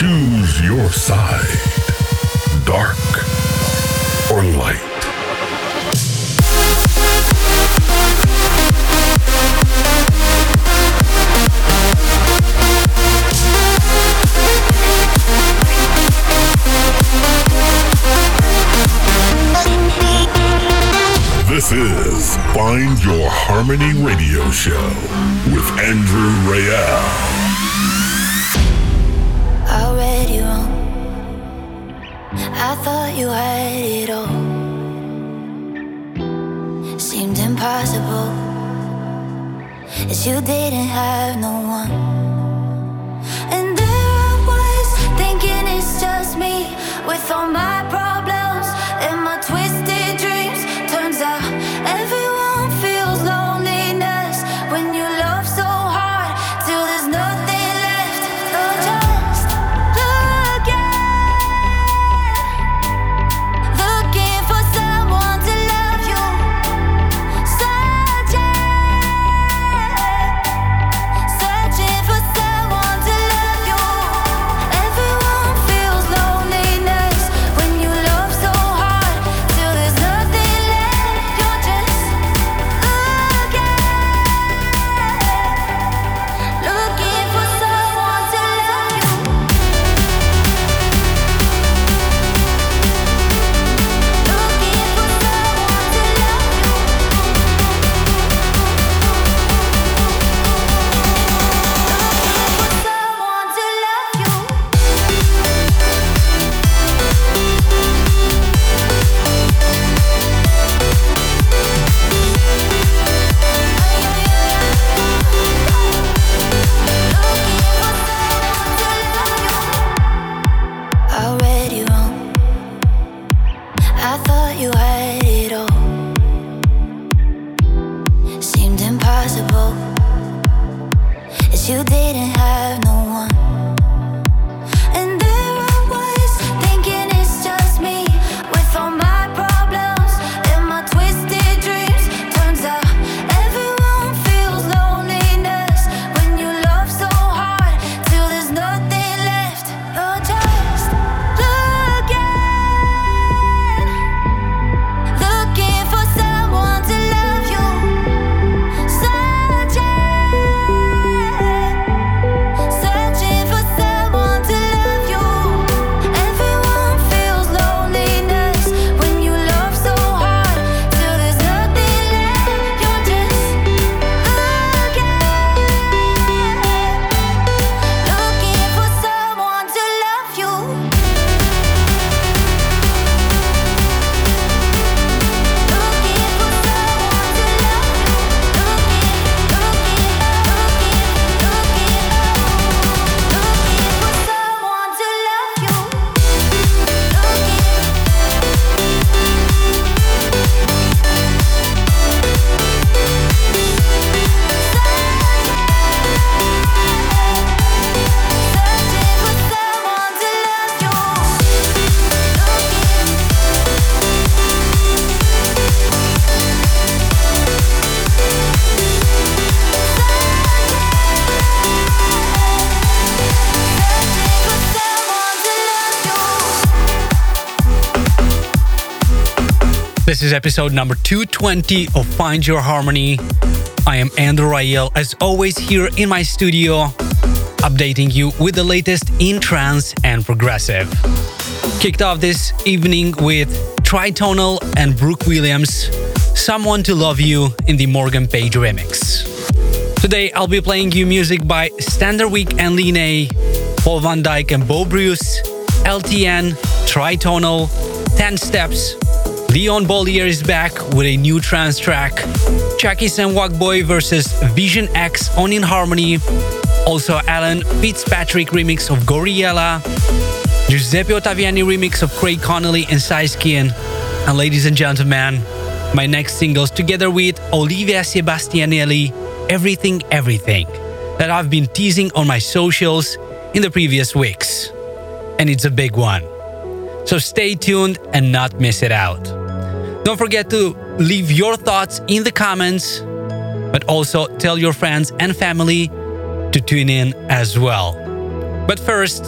Choose your side. Dark or light. This is Find Your Harmony Radio Show with Andrew Rayel. I thought you had it all. Seemed impossible. As you didn't have no one. And there I was, thinking it's just me with all my problems This is episode number 220 of Find Your Harmony. I am Andrew Rayel, as always, here in my studio, updating you with the latest in trance and progressive. Kicked off this evening with Tritonal and Brooke Williams, Someone to Love You in the Morgan Page remix. Today I'll be playing you music by Standerwick and Line, Paul Van Dyk and Bo Bruce, LTN, Tritonal, 10 Steps, Leon Bollier is back with a new trance track, Chucky and Boy versus Vision X on In Harmony, Also, Alan Fitzpatrick remix of Gouryella, Giuseppe Ottaviani remix of Craig Connelly and Skin, and ladies and gentlemen, my next singles together with Olivia Sebastianelli, Everything Everything, that I've been teasing on my socials in the previous weeks. And it's a big one. So stay tuned and not miss it out. Don't forget to leave your thoughts in the comments, but also tell your friends and family to tune in as well. But first,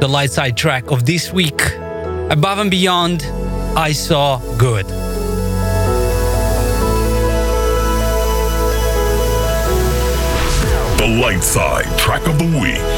the light side track of this week, Above and Beyond, I Saw Good. The light side track of the week.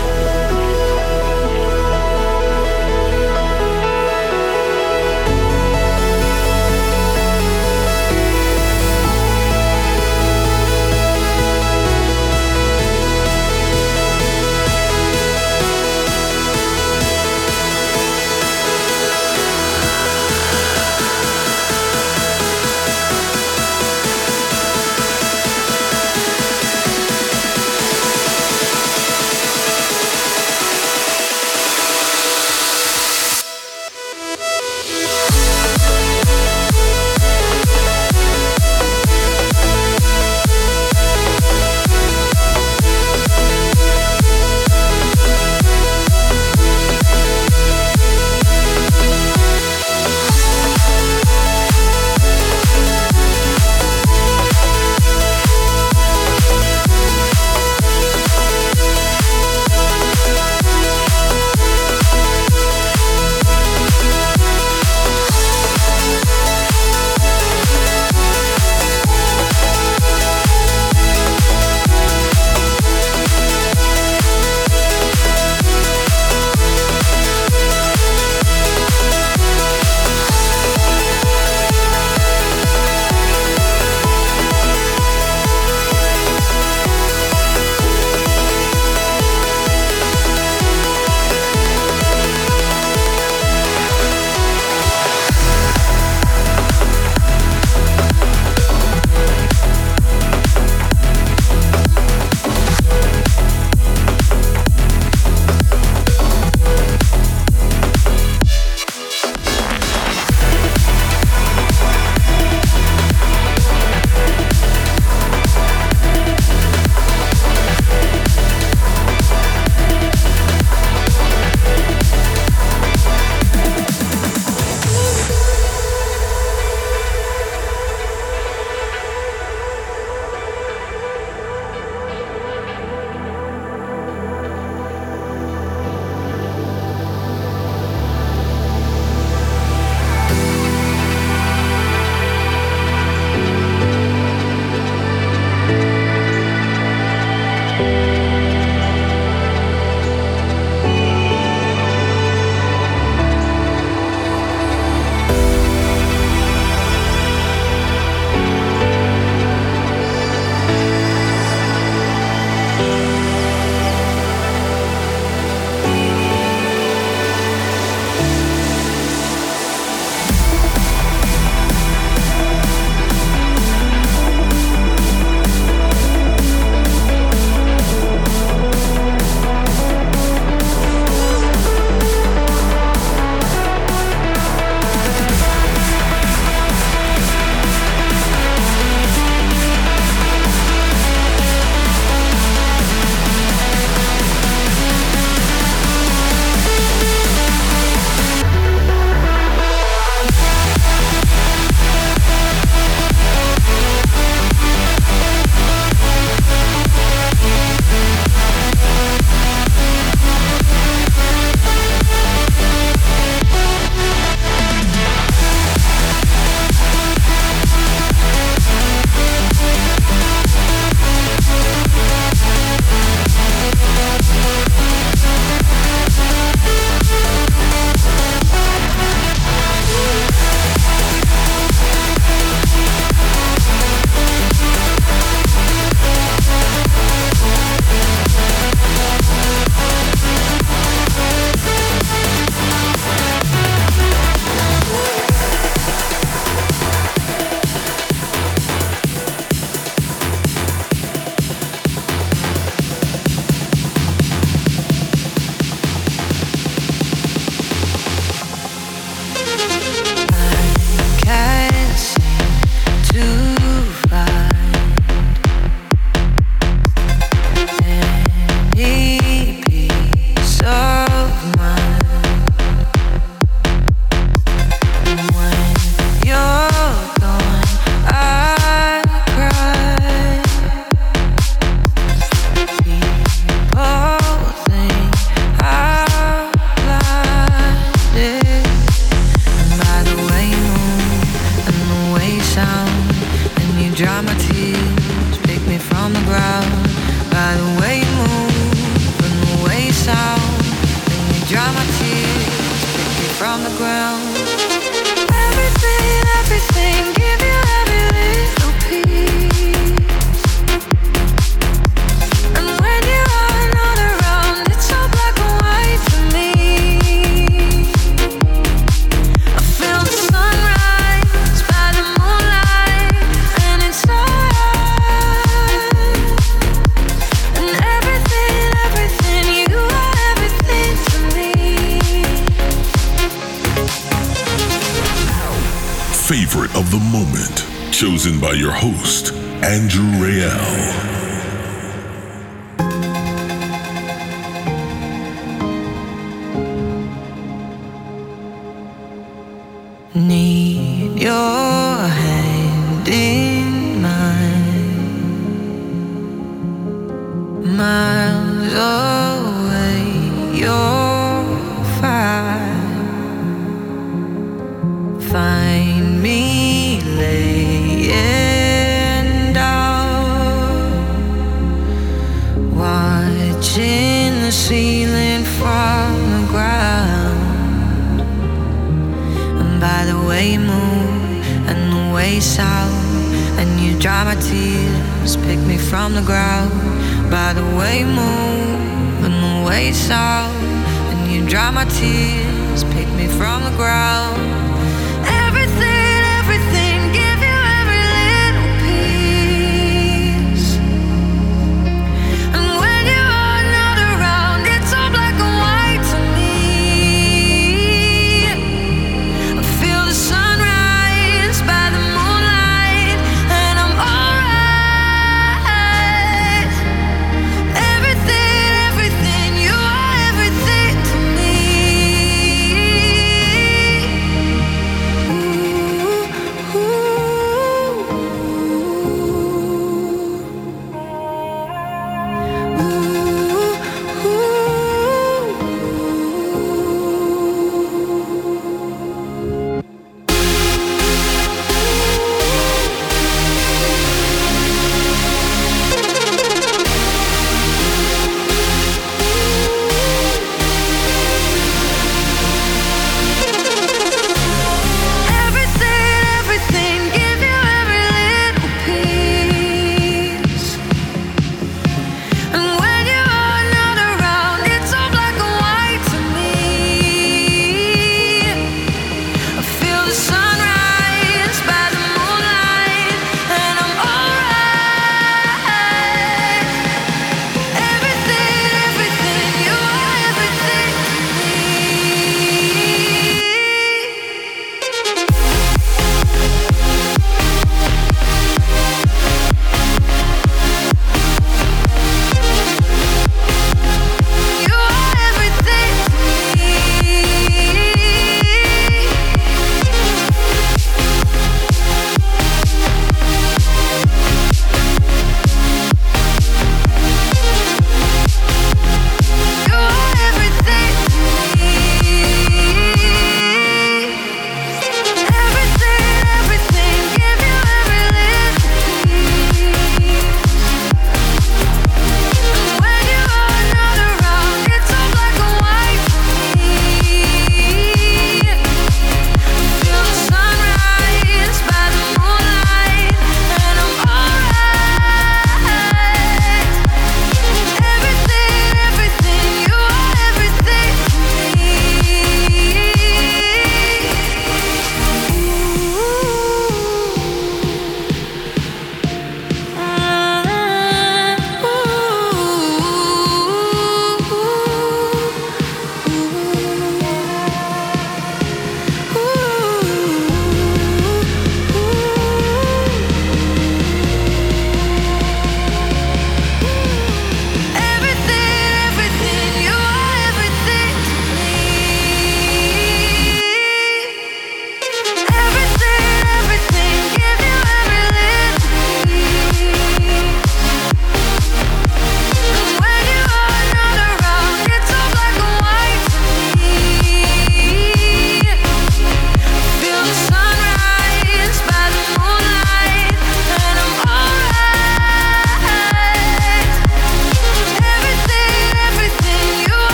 Of the moment, chosen by your host, Andrew Rayel.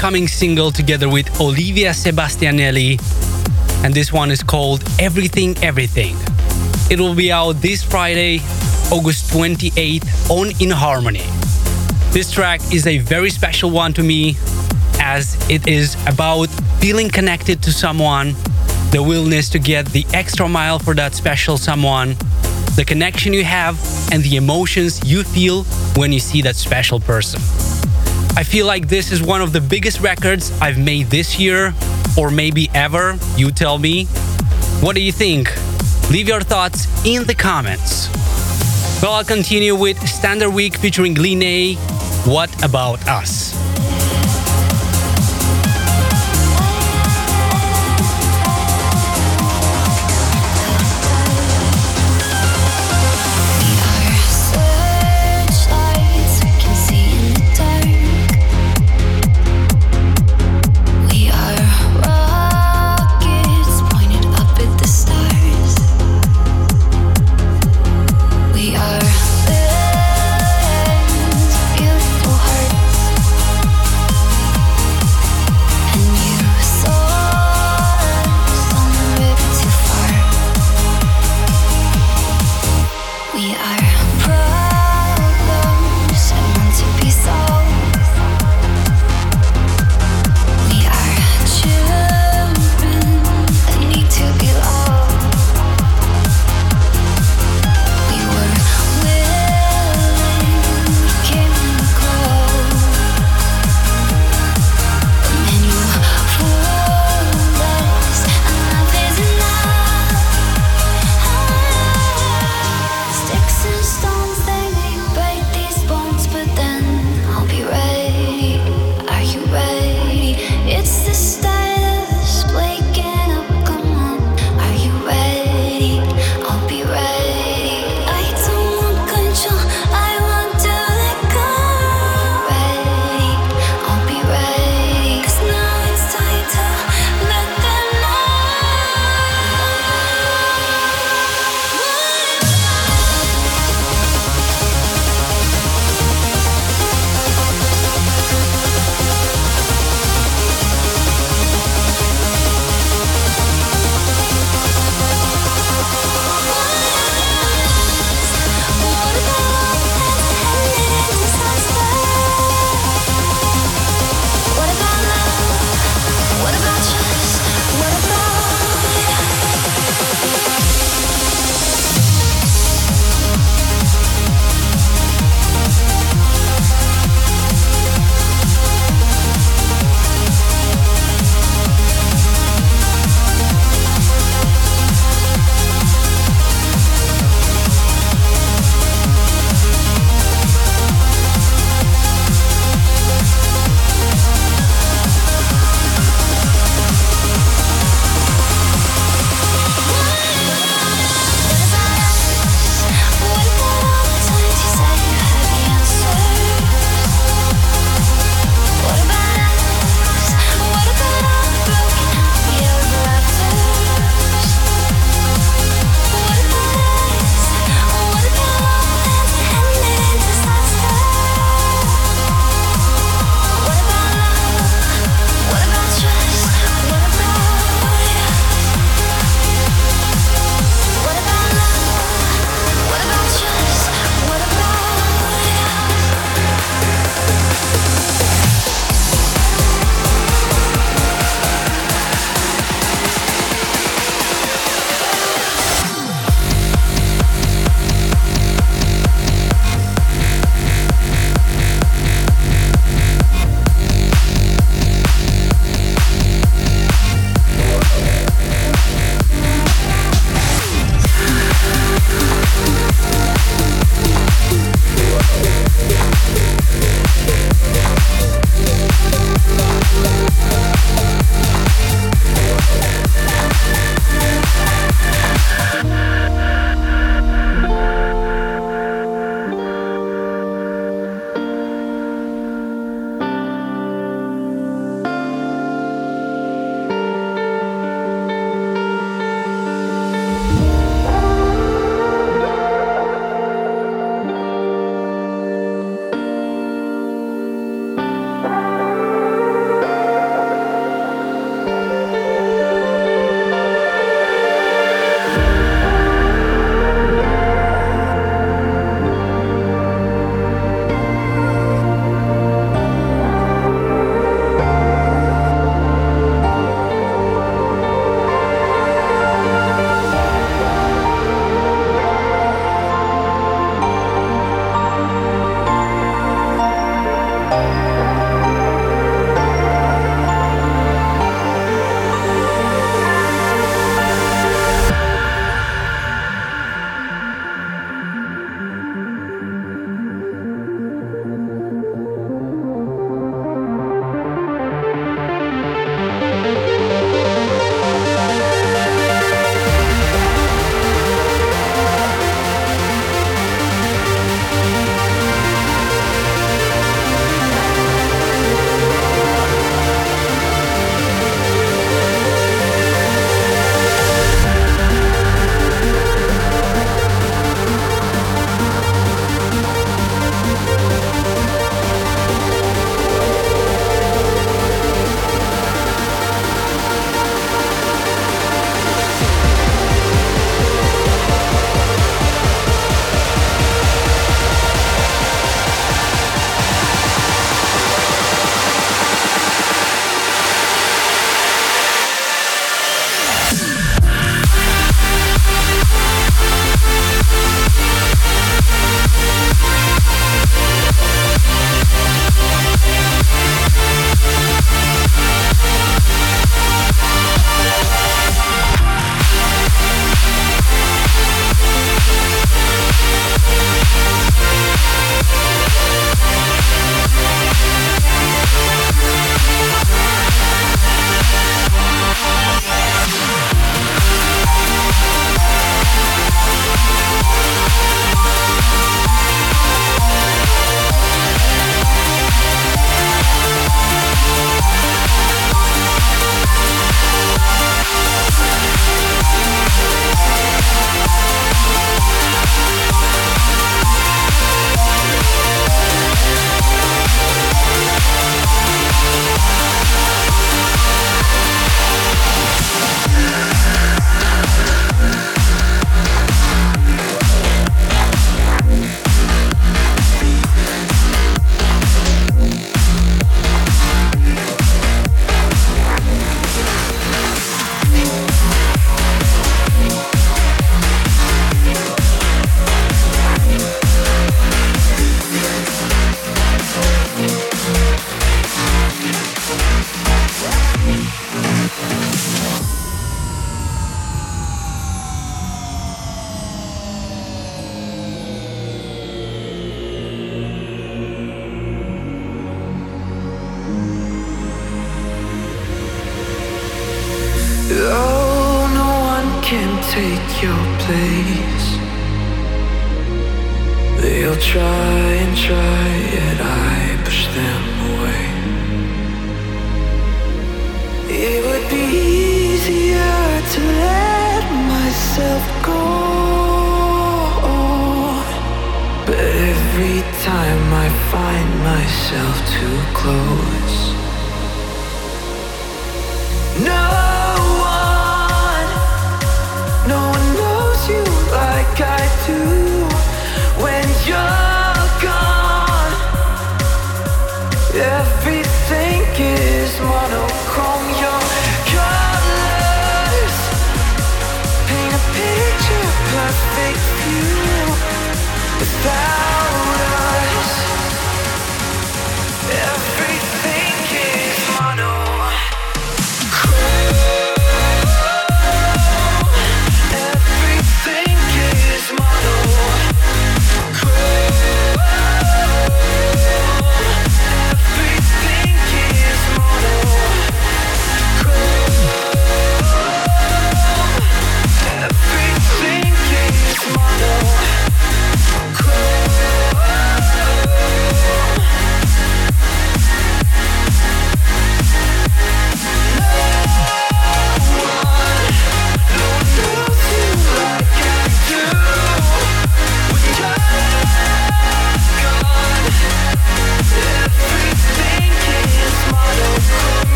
Upcoming single together with Olivia Sebastianelli. And this one is called Everything Everything. It will be out this Friday, August 28th on In Harmony. This track is a very special one to me as it is about feeling connected to someone, the willingness to get the extra mile for that special someone, the connection you have, and the emotions you feel when you see that special person. I feel like this is one of the biggest records I've made this year, or maybe ever. You tell me. What do you think? Leave your thoughts in the comments. Well, I'll continue with Standerwick featuring Line. What about us?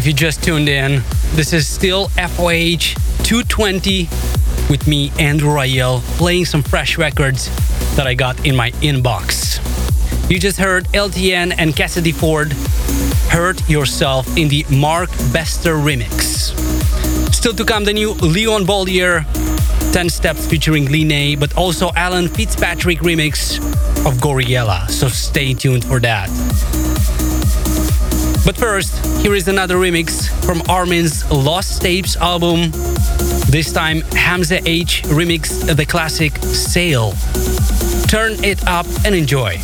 If you just tuned in. This is still FOH 220 with me, Andrew Rayel, playing some fresh records that I got in my inbox. You just heard LTN and Cassidy Ford Hurt Yourself in the Mark Bester remix. Still to come, the new Leon Bolier 10 Steps featuring Line, but also Alan Fitzpatrick remix of Gouryella, so stay tuned for that. But first, here is another remix from Armin's Lost Tapes album. This time, Hamza H remixed the classic Sail. Turn it up and enjoy.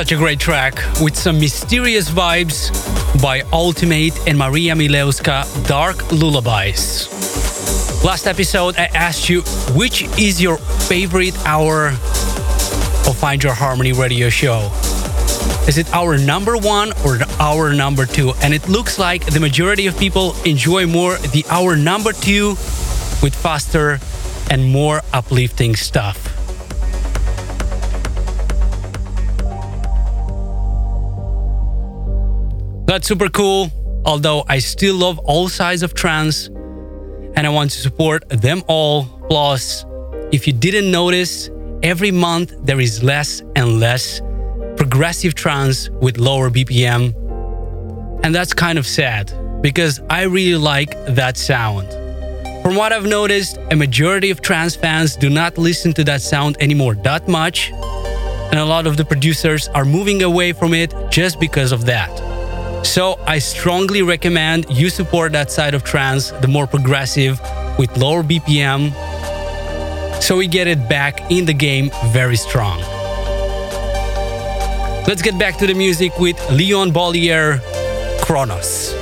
Such a great track with some mysterious vibes by Ultimate and Maria Milewska, Dark Lullabies. Last episode, I asked you which is your favorite hour of Find Your Harmony radio show. Is it our number one or the hour number two? And it looks like the majority of people enjoy more the hour number two with faster and more uplifting stuff. That's super cool, although I still love all sides of trance and I want to support them all. Plus, if you didn't notice, every month there is less and less progressive trance with lower BPM. And that's kind of sad because I really like that sound. From what I've noticed, a majority of trance fans do not listen to that sound anymore that much, and a lot of the producers are moving away from it just because of that. So I strongly recommend you support that side of trance, the more progressive with lower BPM, so we get it back in the game very strong. Let's get back to the music with Leon Bolier, Kronos.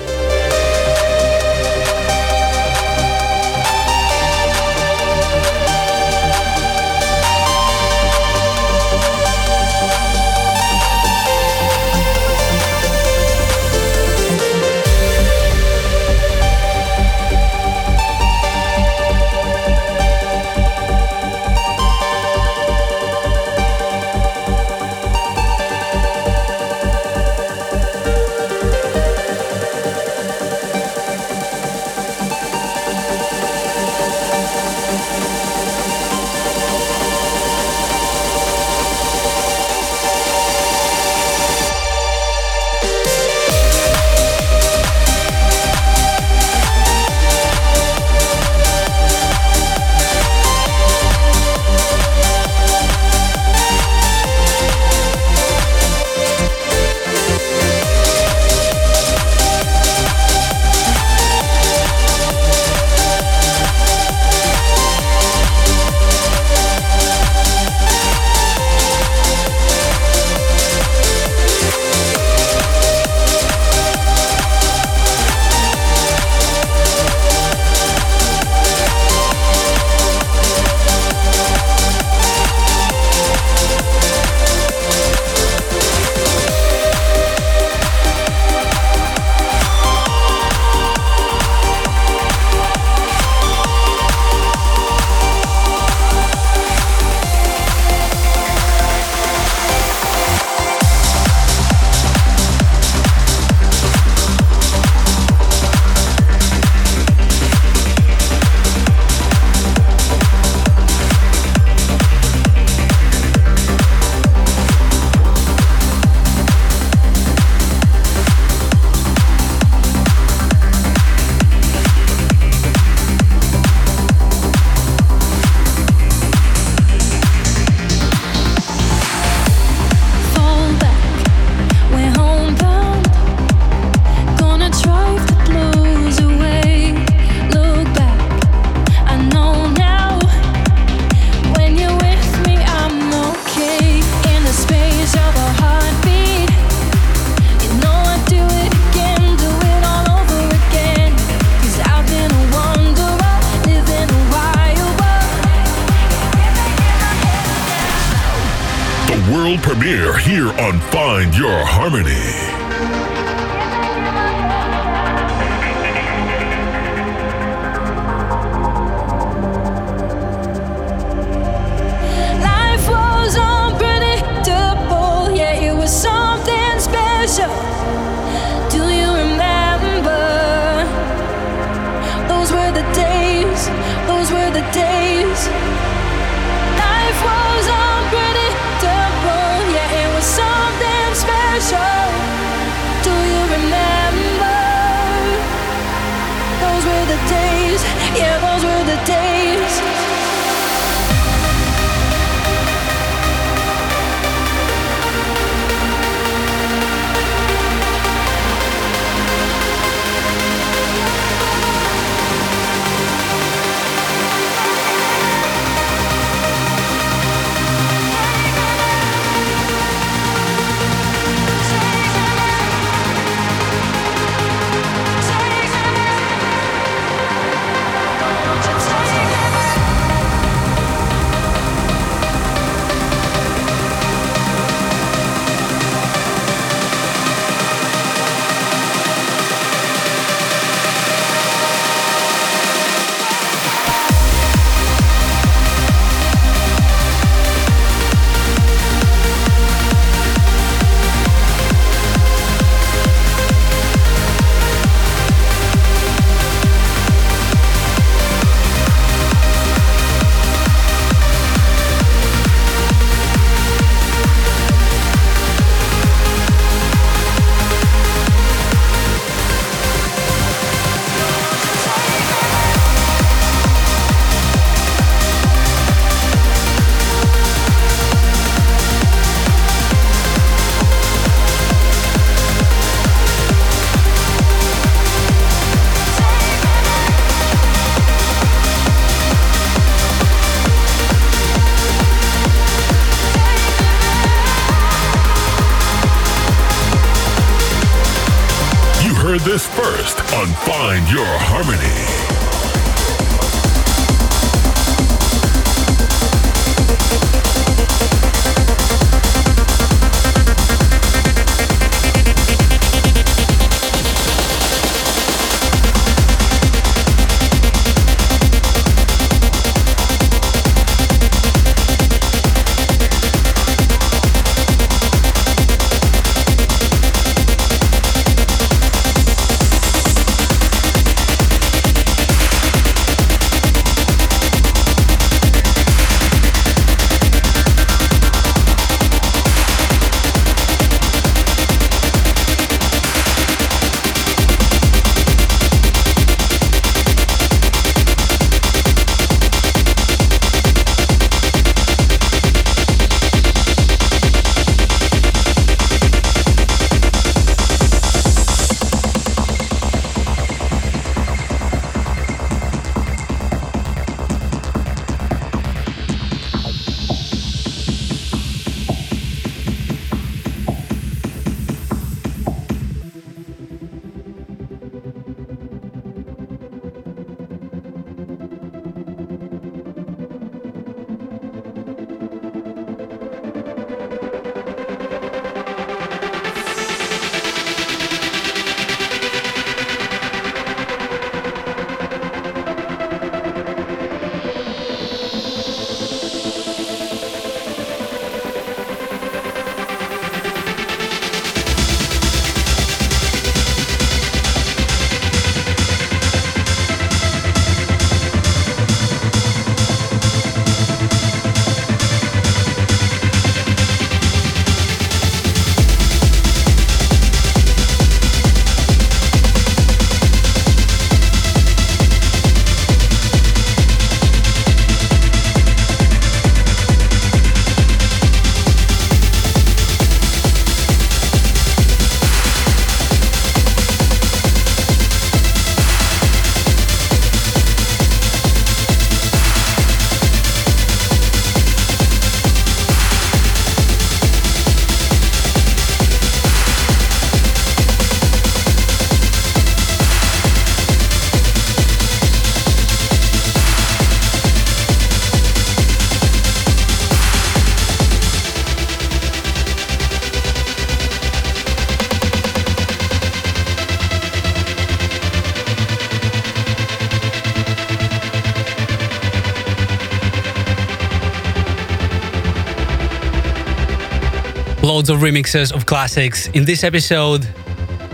Loads of remixes of classics in this episode,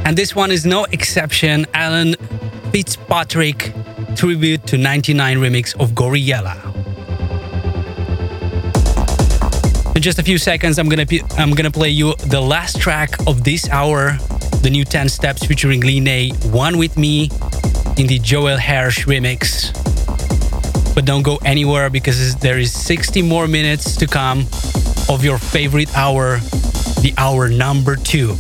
and this one is no exception. Alan Fitzpatrick tribute to 99 remix of Gouryella. In just a few seconds, I'm gonna I'm gonna play you the last track of this hour, the new 10 steps featuring Line, One with Me, in the Joel Hersh remix. But don't go anywhere because there is 60 more minutes to come of your favorite hour, the hour number two.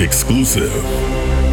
Exclusive.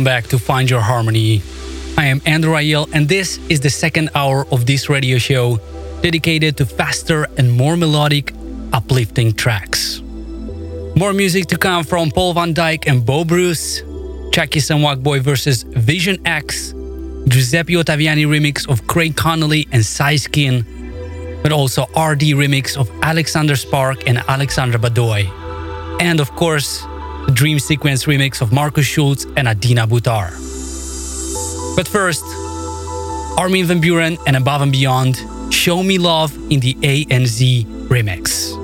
Welcome back to Find Your Harmony. I am Andrew Rayel, and this is the second hour of this radio show dedicated to faster and more melodic, uplifting tracks. More music to come from Paul van Dyk and Bo Bruce, Chukiess and Boy versus Vision X, Giuseppe Ottaviani remix of Craig Connelly and Skin, but also RD remix of Alexander Spark and Alexandra Badoi. And of course, Dream Sequence remix of Markus Schulz and Adina Butar. But first, Armin van Buuren and Above and Beyond, Show Me Love in the A and Z remix.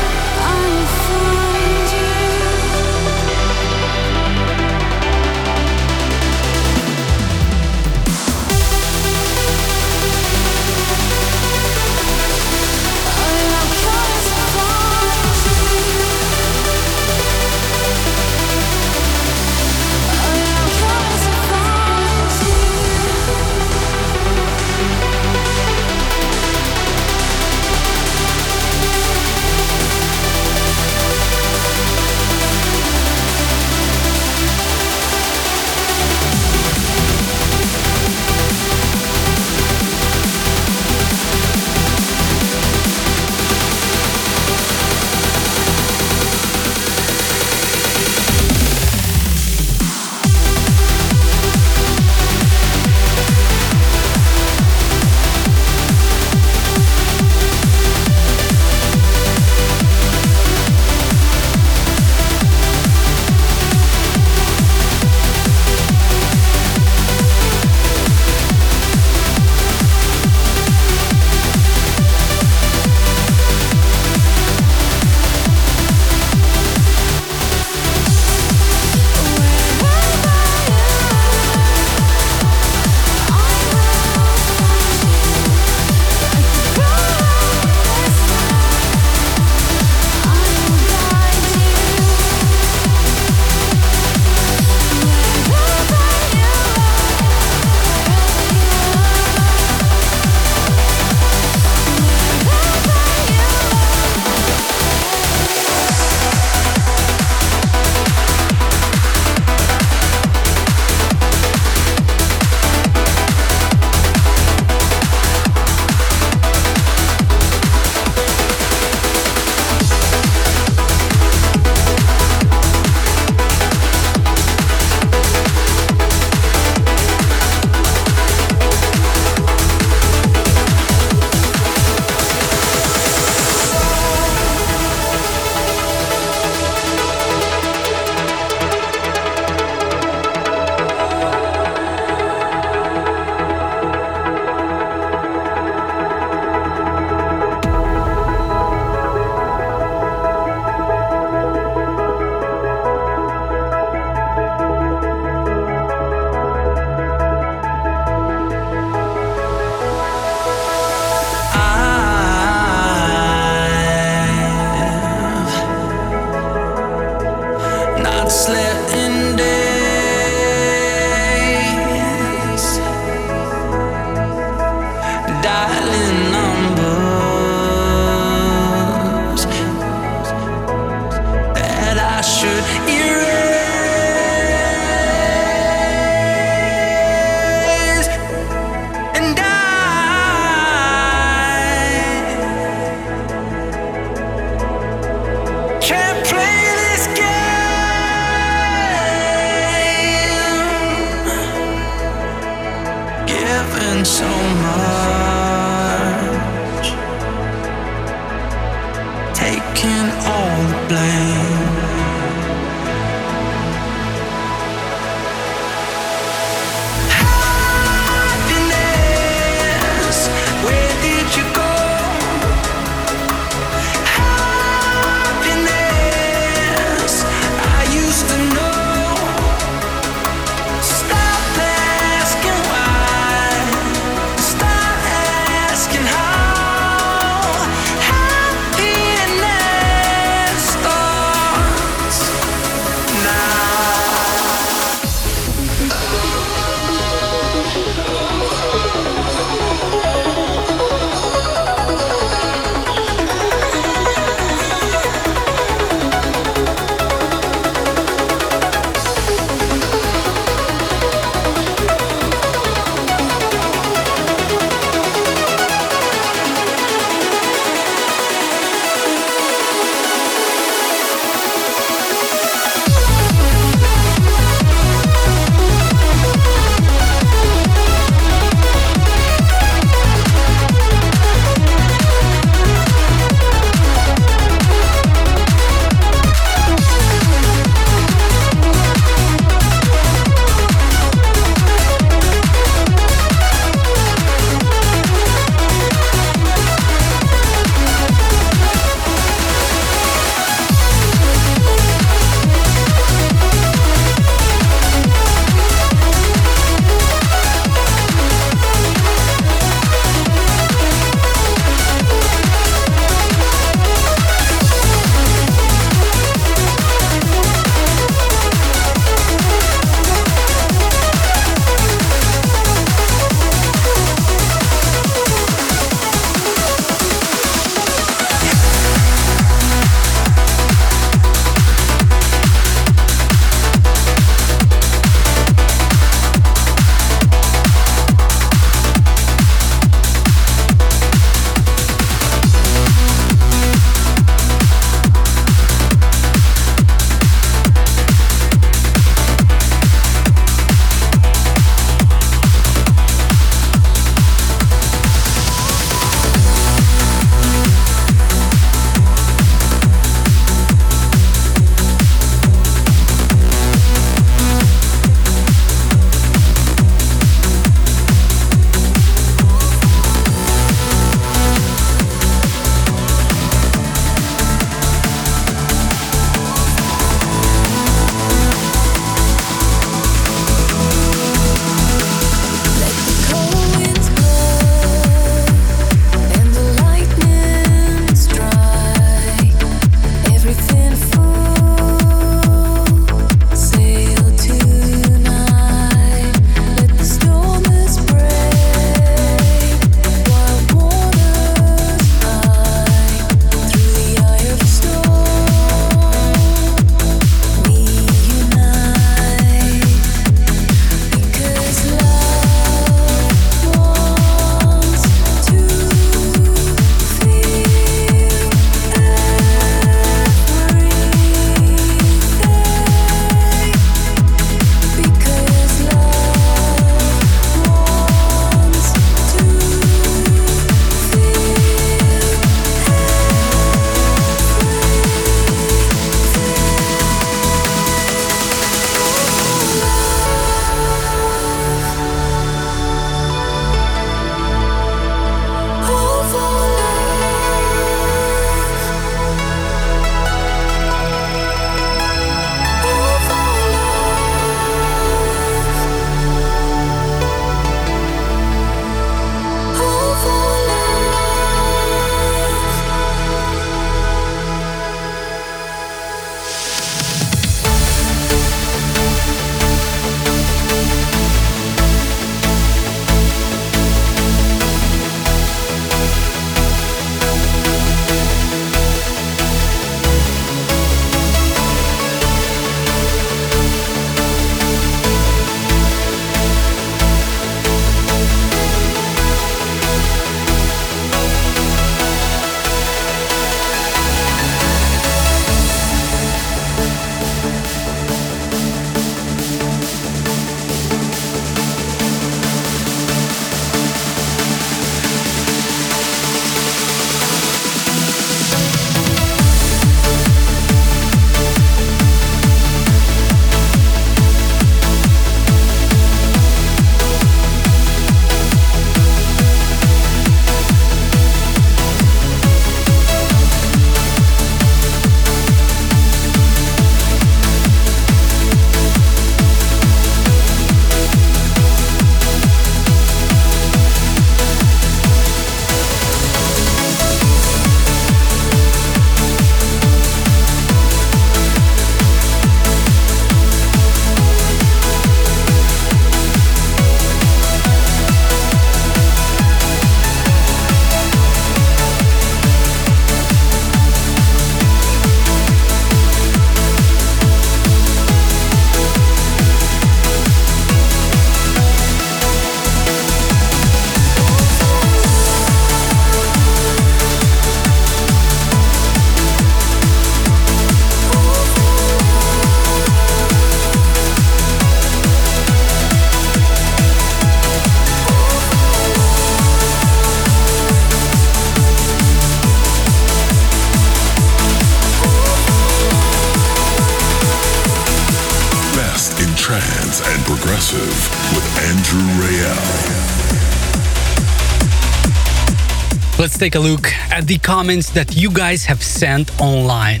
Take a look at the comments that you guys have sent online.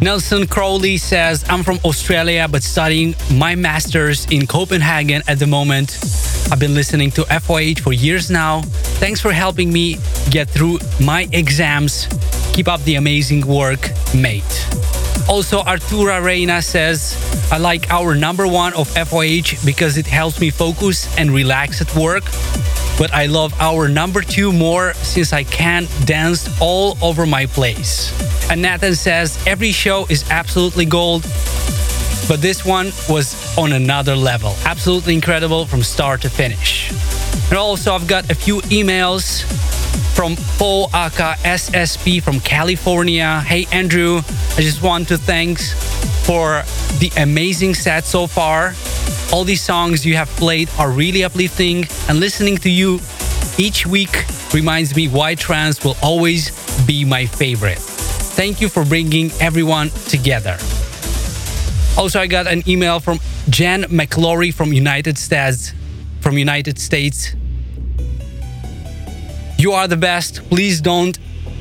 Nelson Crowley says, I'm from Australia but studying my master's in Copenhagen at the moment. I've been listening to FYH for years now. Thanks for helping me get through my exams. Keep up the amazing work, mate. Also, Artura Reina says, I like our number one of FYH because it helps me focus and relax at work. But I love our number two more since I can dance all over my place. And Nathan says, every show is absolutely gold, but this one was on another level. Absolutely incredible from start to finish. And also, I've got a few emails from Paul Aka SSP from California. Hey, Andrew, I just want to thanks for the amazing set so far. All these songs you have played are really uplifting, and listening to you each week reminds me why trance will always be my favorite. Thank you for bringing everyone together. Also, I got an email from Jan McClory from United States. From United States. You are the best. Please don't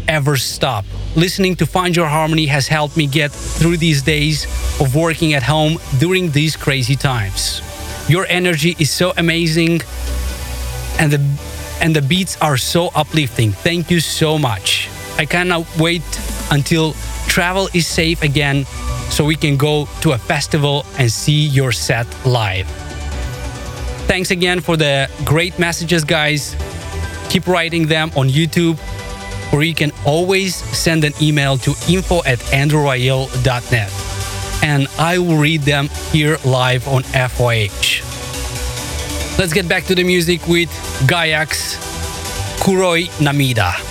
ever stop. Listening to Find Your Harmony has helped me get through these days of working at home during these crazy times. Your energy is so amazing and the and the beats are so uplifting. Thank you so much. I cannot wait until travel is safe again so we can go to a festival and see your set live. Thanks again for the great messages, guys. Keep writing them on YouTube, or you can always send an email to info at andrewrayel.net. And I will read them here live on FYH. Let's get back to the music with Gayax Kuroi Namida.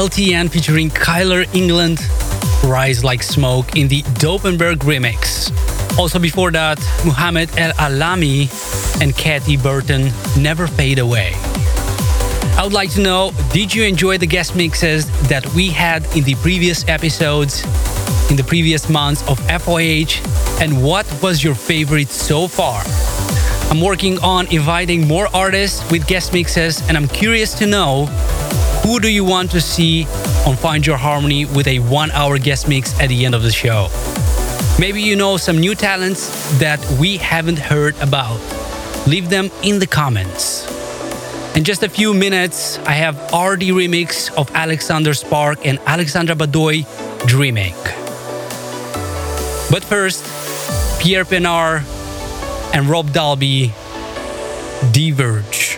LTN featuring Kyler England, Rise Like Smoke in the Dopenberg remix. Also before that, Muhammad El Alami and Kathy Burton, Never Fade Away. I would like to know, did you enjoy the guest mixes that we had in the previous episodes, in the previous months of FYH, and what was your favorite so far? I'm working on inviting more artists with guest mixes, and I'm curious to know who do you want to see on Find Your Harmony with a one hour guest mix at the end of the show? Maybe you know some new talents that we haven't heard about. Leave them in the comments. In just a few minutes, I have RD remix of Alexander Spark and Alexandra Badoi Dreaming. But first, Pierre Pienaar and Rob Dalby Diverge.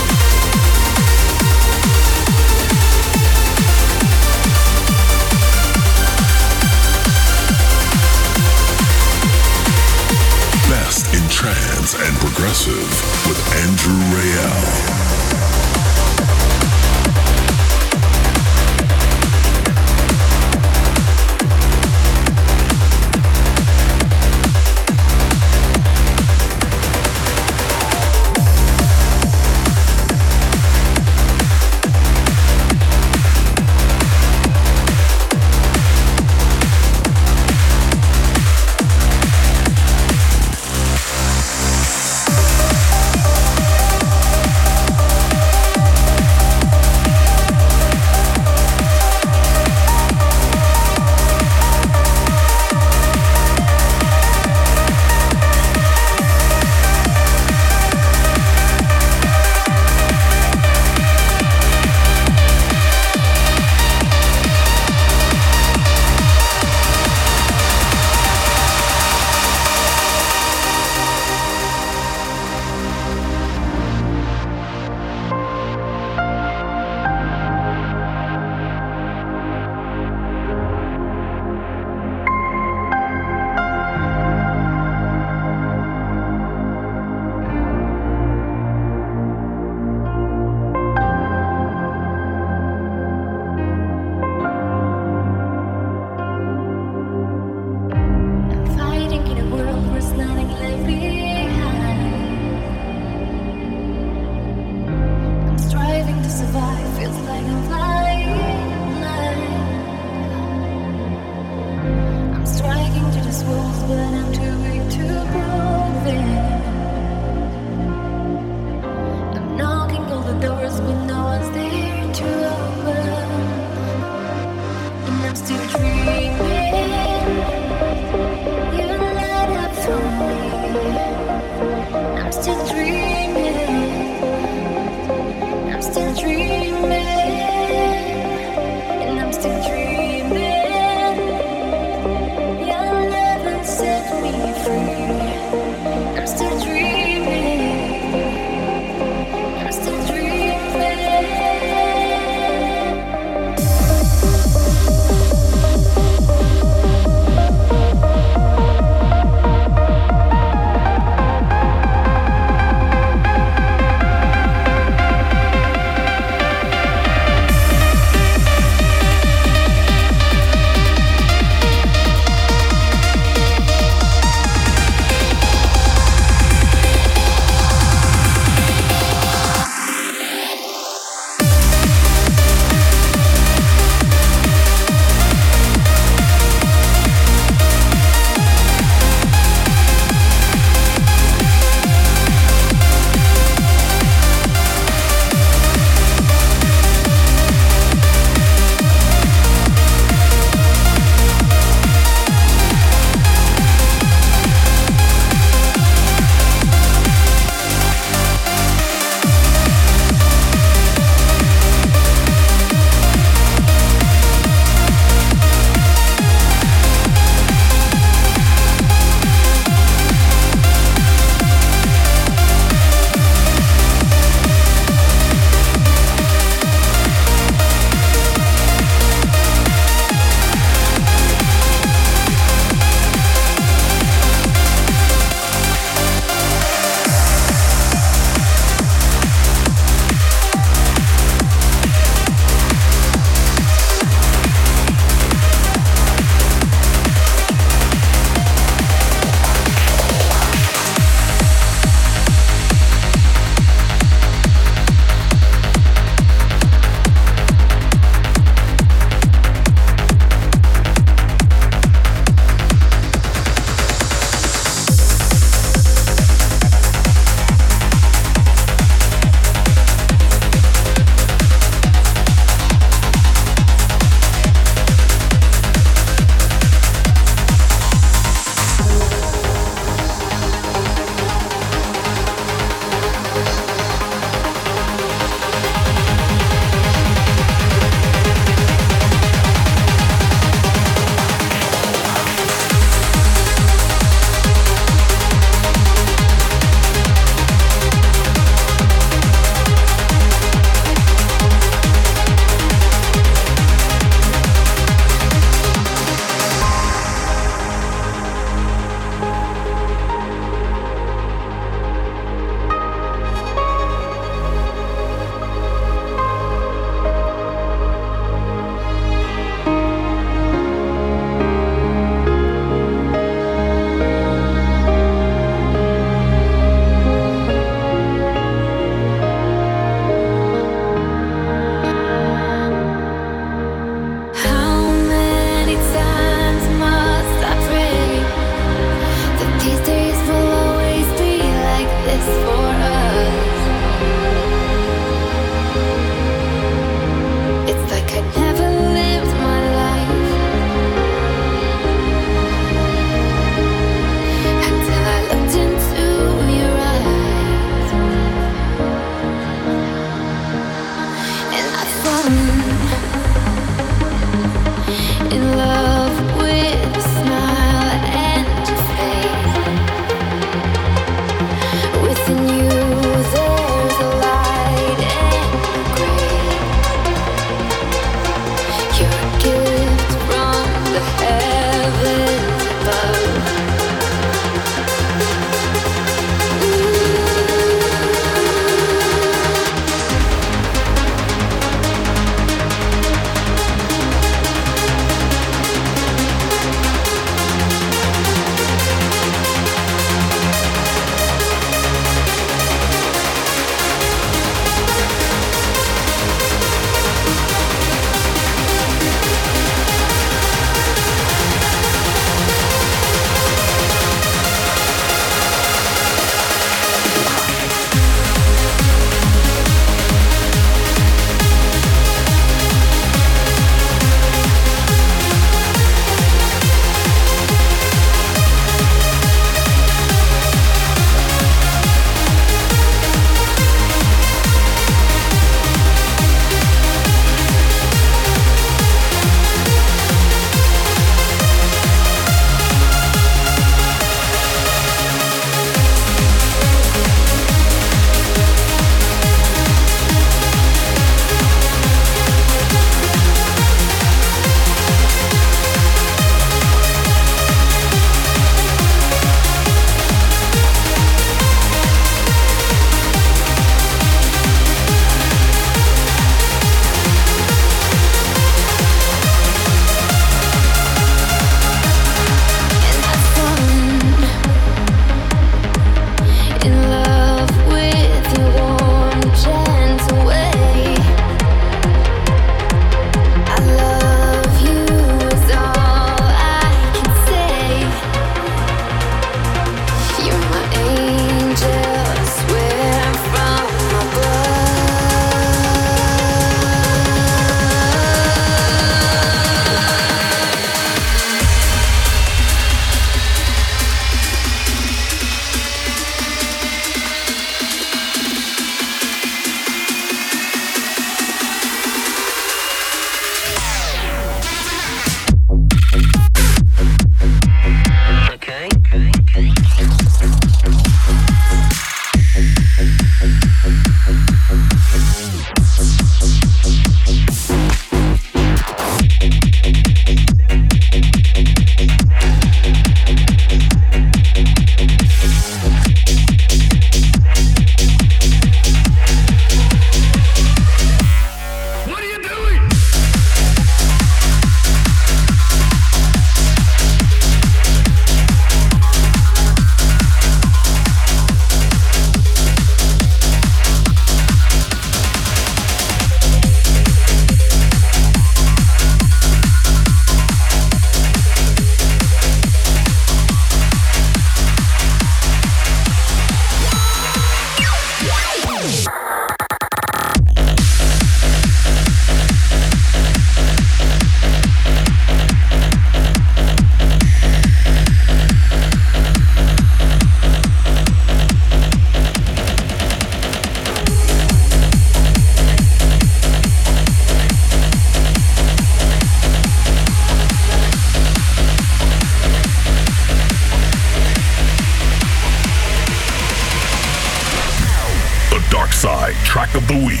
Dark Side Track of the Week.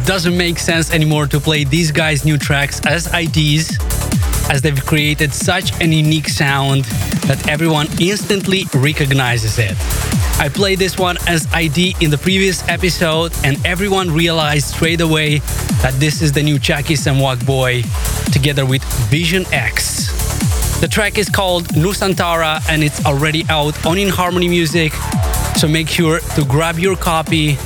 It doesn't make sense anymore to play these guys' new tracks as IDs, as they've created such an unique sound that everyone instantly recognizes it. I played this one as ID in the previous episode, and everyone realized straight away that this is the new Chukiess Walk Boy together with Vision X. The track is called Nusantara and it's already out on In Harmony Music, so make sure to grab your copy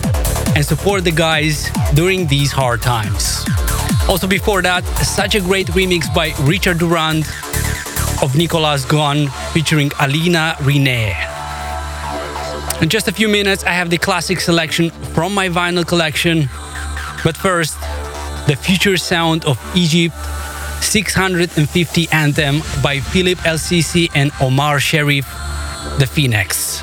and support the guys during these hard times. Also, before that, such a great remix by Richard Durand of Nicholas Gunn featuring Alina Renae. In just a few minutes, I have the classic selection from my vinyl collection. But first, the future sound of Egypt 650 anthem by Philippe El Sisi and Omar Sherif, The Phoenix.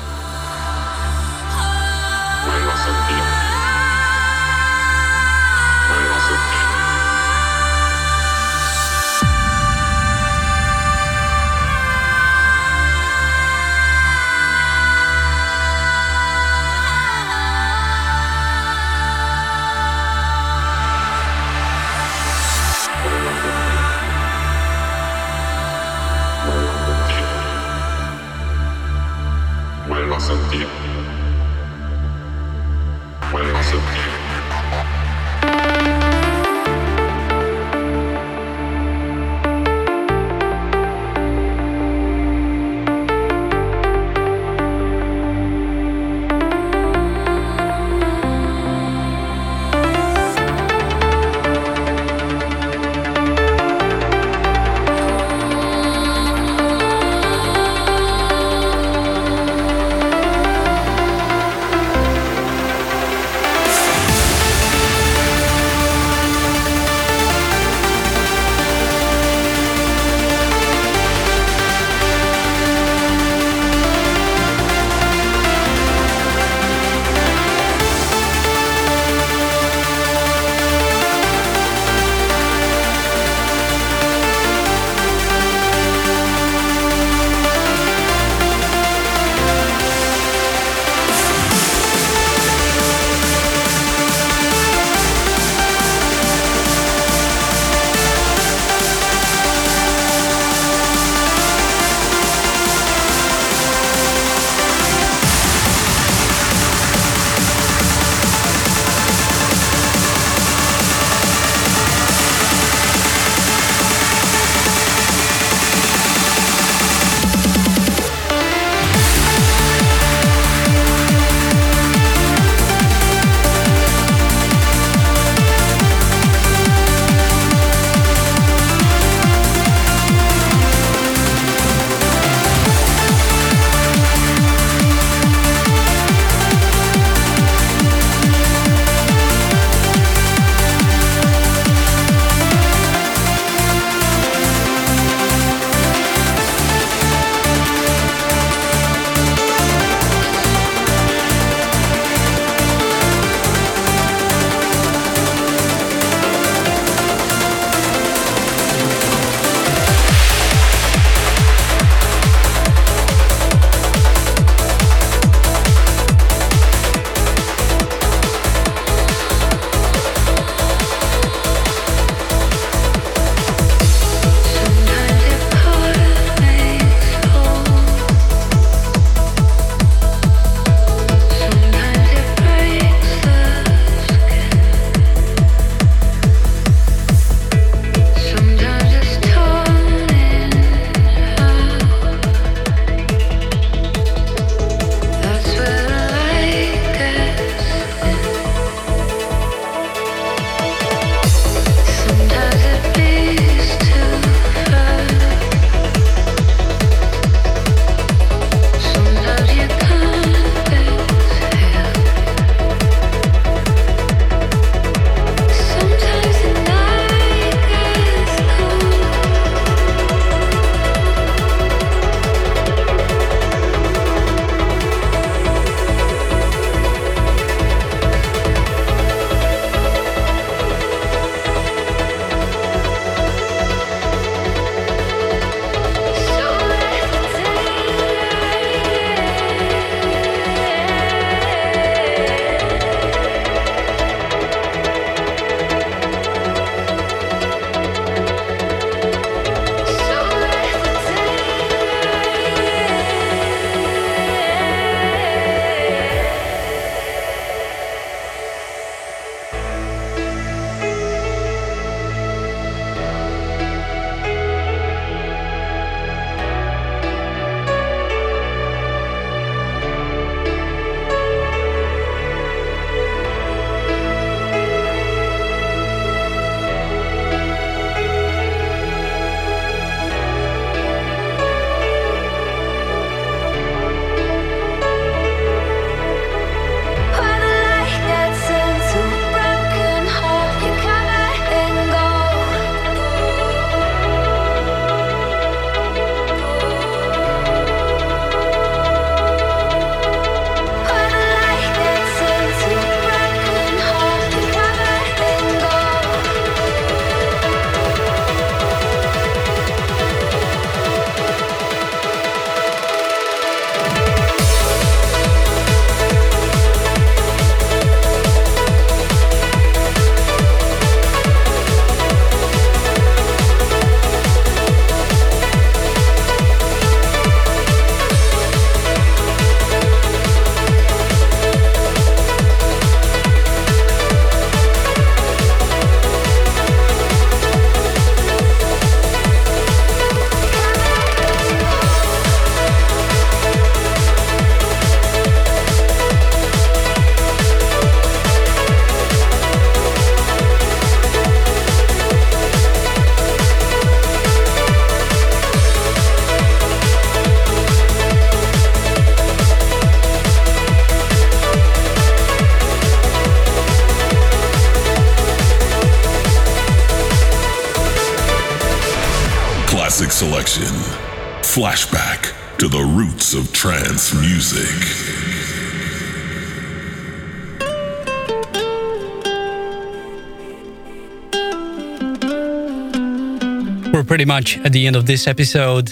Pretty much at the end of this episode,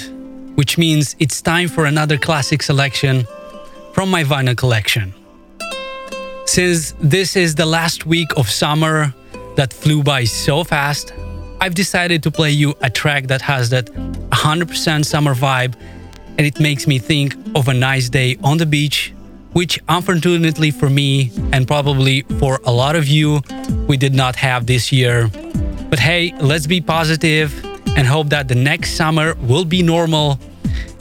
which means it's time for another classic selection from my vinyl collection. Since this is the last week of summer that flew by so fast, I've decided to play you a track that has that 100% summer vibe and it makes me think of a nice day on the beach, which unfortunately for me and probably for a lot of you, we did not have this year. But hey, let's be positive and hope that the next summer will be normal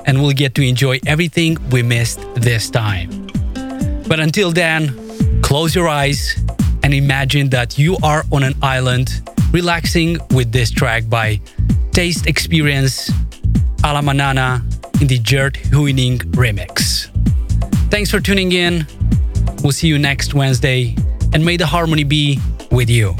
and we'll get to enjoy everything we missed this time. But until then, Close your eyes and imagine that you are on an island relaxing with this track by Taste Experience Ala Manana in the Gert Huining remix. Thanks for tuning in. We'll see you next Wednesday, and may the harmony be with you.